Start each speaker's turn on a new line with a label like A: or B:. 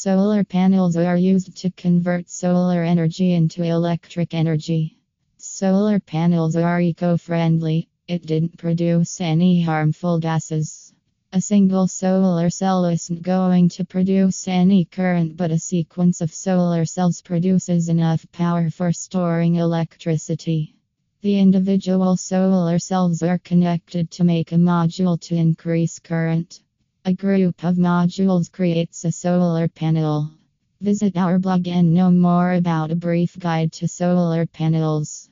A: Solar panels are used to convert solar energy into electric energy. Solar panels are eco friendly, it didn't produce any harmful gases. A single solar cell isn't going to produce any current, but a sequence of solar cells produces enough power for storing electricity. The individual solar cells are connected to make a module to increase current. A group of modules creates a solar panel. Visit our blog and know more about a brief guide to solar panels.